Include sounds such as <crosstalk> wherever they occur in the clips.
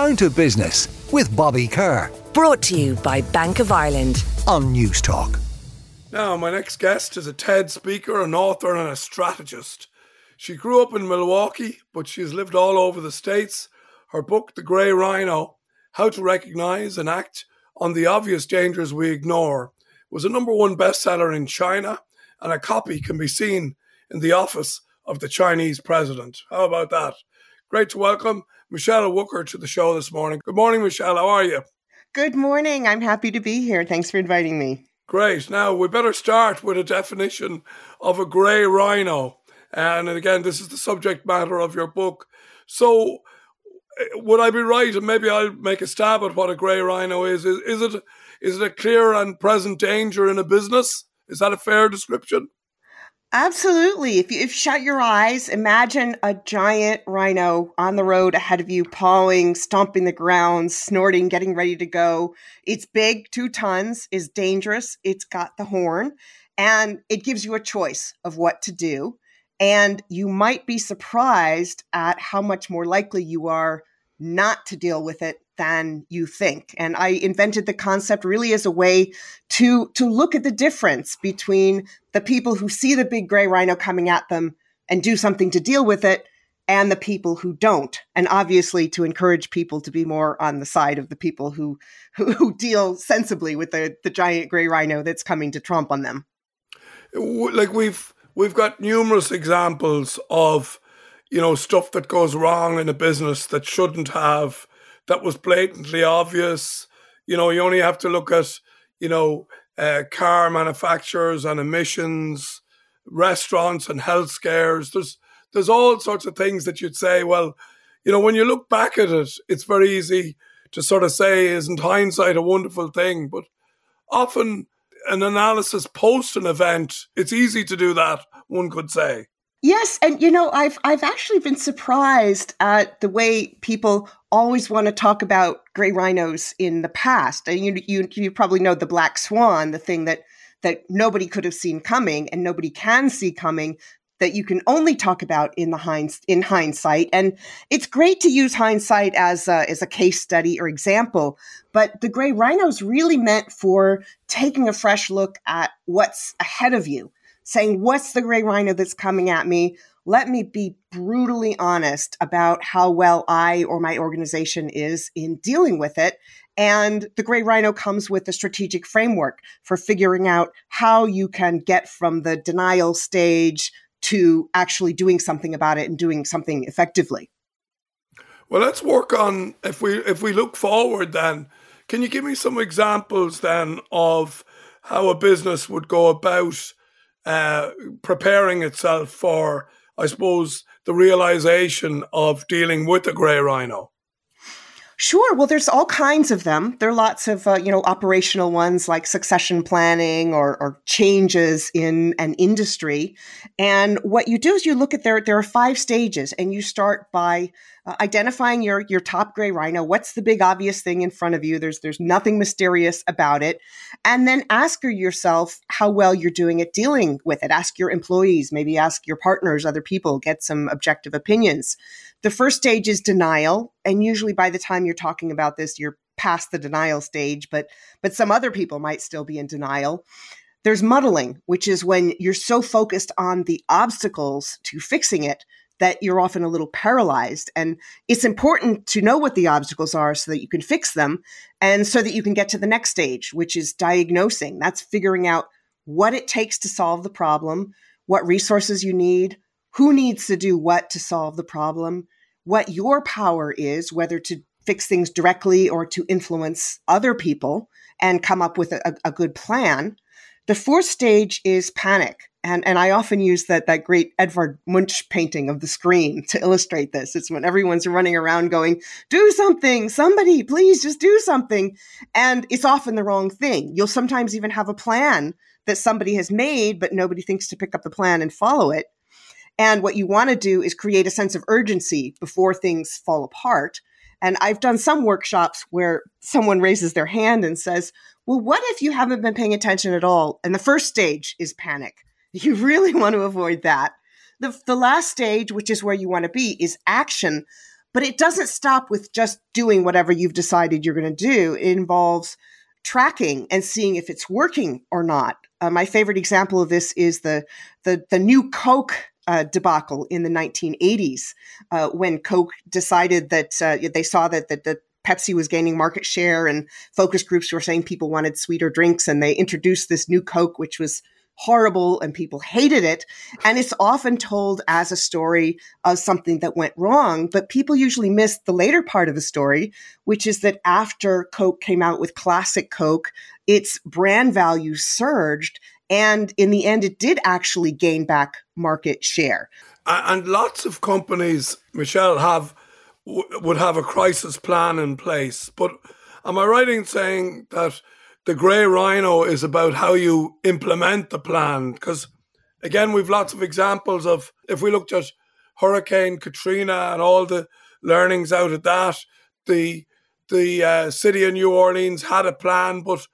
Down to Business with Bobby Kerr. Brought to you by Bank of Ireland. On Newstalk. Now, my next guest is a TED speaker, an author, and a strategist. She grew up in Milwaukee, but she's lived all over the States. Her book, The Grey Rhino How to Recognize and Act on the Obvious Dangers We Ignore, was a number one bestseller in China, and a copy can be seen in the office of the Chinese president. How about that? Great to welcome Michele Wucker to the show this morning. Good morning, Michele. How are you? Good morning. I'm happy to be here. Thanks for inviting me. Great. Now, we better start with a definition of a grey rhino. And again, this is the subject matter of your book. So, eh, would I be right? And maybe I'll make a stab at what a grey rhino is. Is, is it is it a clear and present danger in a business? Is that a fair description? Absolutely. If you, if shut your eyes, imagine a giant rhino on the road ahead of you, pawing, stomping the ground, snorting, getting ready to go. It's big, two tons, is dangerous. It's got the horn, and it gives you a choice of what to do. And you might be surprised at how much more likely you are not to deal with it than you think. And I invented the concept really as a way to to look at the difference between the people who see the big gray rhino coming at them and do something to deal with it and the people who don't. And obviously to encourage people to be more on the side of the people who <laughs> who, deal sensibly with the the giant gray rhino that's coming to trump on them. Like we've we've got numerous examples of you know stuff that goes wrong in a business that shouldn't have that was blatantly obvious. You know, you only have to look at, you know, uh, car manufacturers and emissions, restaurants and health scares. There's there's all sorts of things that you'd say. Well, you know, when you look back at it, it's very easy to sort of say, "Isn't hindsight a wonderful thing?" But often, an analysis post an event, it's easy to do that. One could say. Yes, and you know, I've I've actually been surprised at the way people always want to talk about gray rhinos in the past. And you you you probably know the black swan, the thing that that nobody could have seen coming and nobody can see coming that you can only talk about in the hind, in hindsight. And it's great to use hindsight as a, as a case study or example, but the gray rhino is really meant for taking a fresh look at what's ahead of you saying, What's the gray rhino that's coming at me? Let me be brutally honest about how well I or my organization is in dealing with it. And the gray rhino comes with a strategic framework for figuring out how you can get from the denial stage to actually doing something about it and doing something effectively. Well, let's work on if we if we look forward then. Can you give me some examples then of how a business would go about uh, preparing itself for, I suppose, the realization of dealing with a grey rhino? Sure. Well, there's all kinds of them. There are lots of, uh, you know, operational ones like succession planning or, or, changes in an industry. And what you do is you look at there, there are five stages and you start by uh, identifying your your top gray rhino what's the big obvious thing in front of you? There's there's nothing mysterious about it. And then ask yourself how well you're doing at dealing with it. Ask your employees maybe ask your partners other people get some objective opinions. The first stage is denial and usually by the time you're talking about this you're past the denial stage but but some other people might still be in denial. There's muddling, which is when you're so focused on the obstacles to fixing it that you're often a little paralyzed. And it's important to know what the obstacles are so that you can fix them and so that you can get to the next stage, which is diagnosing. That's figuring out what it takes to solve the problem, what resources you need, who needs to do what to solve the problem, what your power is, whether to fix things directly or to influence other people and come up with a, a good plan. The fourth stage is panic. And, and I often use that, that great Edvard Munch painting of the Scream to illustrate this. It's when everyone's running around going, do something, somebody, please just do something. And it's often the wrong thing. You'll sometimes even have a plan that somebody has made, but nobody thinks to pick up the plan and follow it. And what you want to do is create a sense of urgency before things fall apart. And I've done some workshops where someone raises their hand and says, Well, what if you haven't been paying attention at all? And the first stage is panic. <laughs> You really want to avoid that. The, the last stage, which is where you want to be, is action. But it doesn't stop with just doing whatever you've decided you're going to do. It involves tracking and seeing if it's working or not. Uh, my favorite example of this is the the, the new Coke uh, debacle in the 1980s uh, when Coke decided that uh, they saw that, that, that Pepsi was gaining market share and focus groups were saying people wanted sweeter drinks and they introduced this new Coke, which was horrible and people hated it. And it's often told as a story of something that went wrong, but people usually miss the later part of the story, which is that after Coke came out with classic Coke, its brand value surged. And in the end, it did actually gain back market share. And lots of companies, Michele, have would have a crisis plan in place. But am I right in saying that the grey rhino is about how you implement the plan? Because again, we've lots of examples of if we looked at Hurricane Katrina and all the learnings out of that, the the uh, city of New Orleans had a plan, but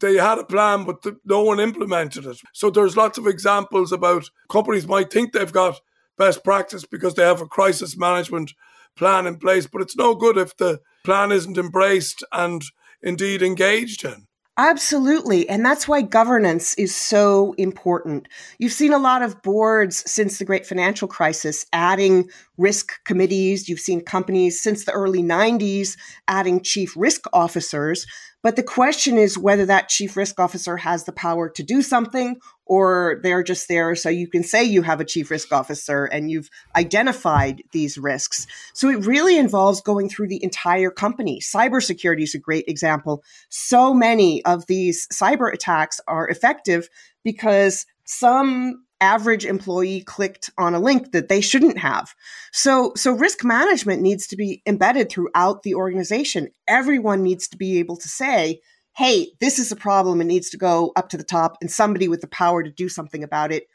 they had a plan, but the, no one implemented it. So there's lots of examples about companies might think they've got best practice because they have a crisis management plan in place, but it's no good if the plan isn't embraced and indeed engaged in. Absolutely. And that's why governance is so important. You've seen a lot of boards since the great financial crisis adding risk committees. You've seen companies since the early 90s adding chief risk officers. But the question is whether that chief risk officer has the power to do something or they're just there so you can say you have a chief risk officer and you've identified these risks. So it really involves going through the entire company. Cybersecurity is a great example. So many of these cyber attacks are effective because some average employee clicked on a link that they shouldn't have. So, so risk management needs to be embedded throughout the organization. Everyone needs to be able to say, Hey, this is a problem. It needs to go up to the top and somebody with the power to do something about it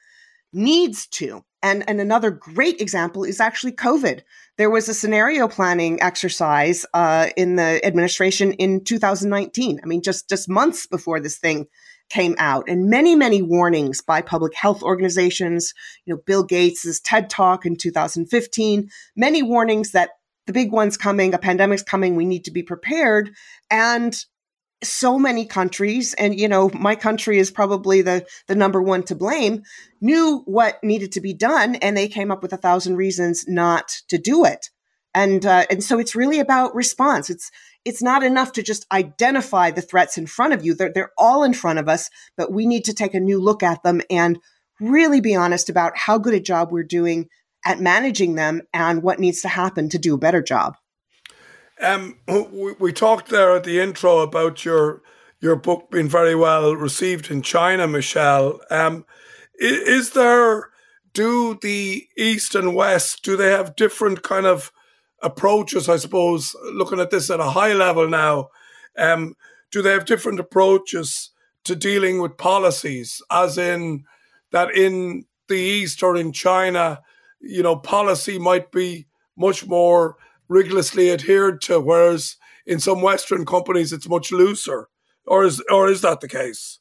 needs to. And, and another great example is actually COVID. There was a scenario planning exercise uh, in the administration in 2019. I mean, just just months before this thing came out and many, many warnings by public health organizations. You know, Bill Gates' TED talk in 2015, many warnings that the big one's coming, a pandemic's coming, we need to be prepared. And so many countries, and you know, my country is probably the, the number one to blame, knew what needed to be done, and they came up with a thousand reasons not to do it. And uh, and so it's really about response. It's it's not enough to just identify the threats in front of you. They're, they're all in front of us, but we need to take a new look at them and really be honest about how good a job we're doing at managing them and what needs to happen to do a better job. Um, we, we talked there at the intro about your your book being very well received in China, Michele. Um, is, is there do the East and West do they have different kind of approaches, I suppose, looking at this at a high level now, um, do they have different approaches to dealing with policies, as in that in the East or in China, you know, policy might be much more rigorously adhered to, whereas in some Western companies it's much looser, or is or is that the case?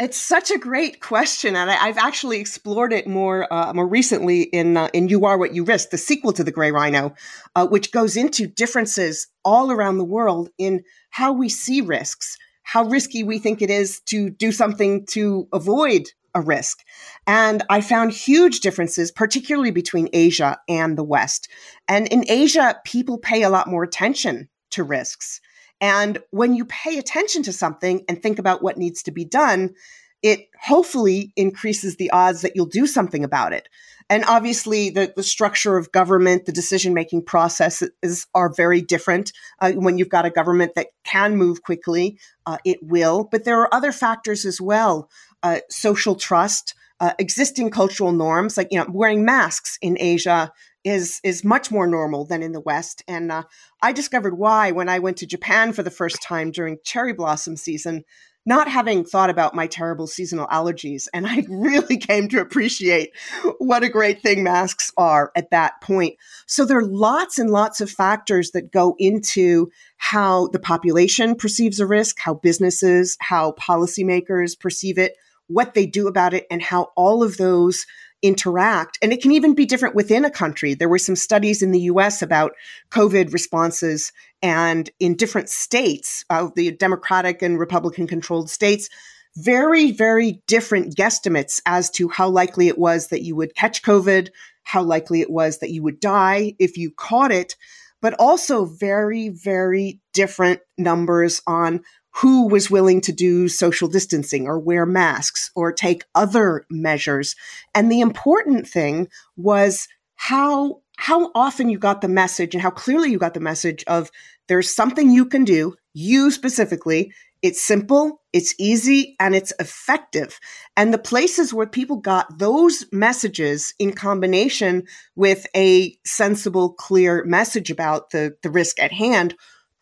It's such a great question, and I, have actually explored it more uh, more recently in uh, in "You Are What You Risk," the sequel to the Grey Rhino, uh, which goes into differences all around the world in how we see risks, how risky we think it is to do something to avoid a risk, and I found huge differences, particularly between Asia and the West. And in Asia, people pay a lot more attention to risks. And when you pay attention to something and think about what needs to be done, it hopefully increases the odds that you'll do something about it. And obviously, the, the structure of government, the decision making processes are very different. Uh, when you've got a government that can move quickly, uh, it will. But there are other factors as well uh, social trust, uh, existing cultural norms, like you know, wearing masks in Asia is is much more normal than in the West. And uh, I discovered why when I went to Japan for the first time during cherry blossom season, not having thought about my terrible seasonal allergies. And I <laughs> really came to appreciate what a great thing masks are at that point. So there are lots and lots of factors that go into how the population perceives a risk, how businesses, how policymakers perceive it, what they do about it, and how all of those interact. And it can even be different within a country. There were some studies in the US about COVID responses and in different states, uh, the Democratic and Republican controlled states, very, very different guesstimates as to how likely it was that you would catch COVID, how likely it was that you would die if you caught it, but also very, very different numbers on who was willing to do social distancing or wear masks or take other measures. And the important thing was how how often you got the message and how clearly you got the message of there's something you can do, you specifically, it's simple, it's easy, and it's effective. And the places where people got those messages in combination with a sensible, clear message about the, the risk at hand,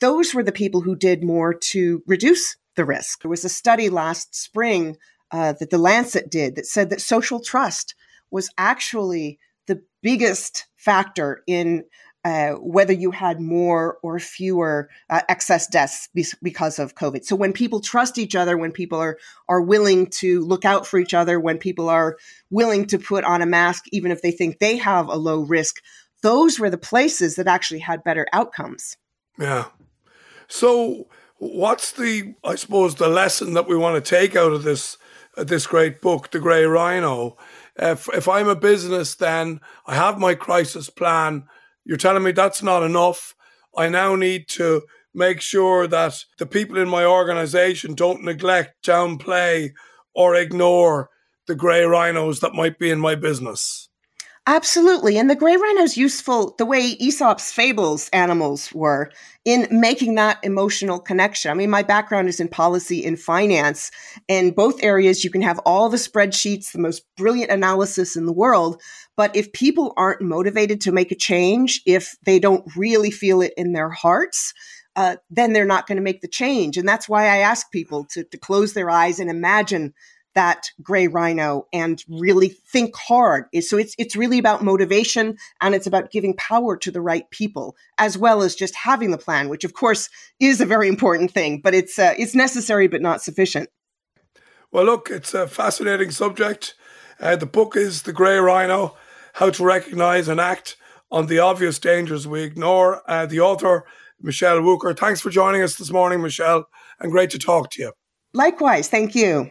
those were the people who did more to reduce the risk. There was a study last spring uh, that the Lancet did that said that social trust was actually the biggest factor in uh, whether you had more or fewer uh, excess deaths because of COVID. So when people trust each other, when people are are willing to look out for each other, when people are willing to put on a mask, even if they think they have a low risk, those were the places that actually had better outcomes. Yeah. So what's the I suppose the lesson that we want to take out of this uh, this great book, The Grey Rhino? If if I'm a business, then I have my crisis plan you're telling me that's not enough. I now need to make sure that the people in my organization don't neglect, downplay, or ignore the grey rhinos that might be in my business. Absolutely. And the gray rhino is useful the way Aesop's fables animals were in making that emotional connection. I mean, my background is in policy and finance. In both areas, you can have all the spreadsheets, the most brilliant analysis in the world. But if people aren't motivated to make a change, if they don't really feel it in their hearts, uh, then they're not going to make the change. And that's why I ask people to, to close their eyes and imagine that gray rhino and really think hard. So it's it's really about motivation and it's about giving power to the right people as well as just having the plan, which of course is a very important thing, but it's uh, it's necessary but not sufficient. Well, look, it's a fascinating subject. Uh, the book is The Grey Rhino: How to Recognize and Act on the Obvious Dangers We Ignore. Uh, the author Michele Wucker. Thanks for joining us this morning, Michele, and great to talk to you. Likewise, thank you.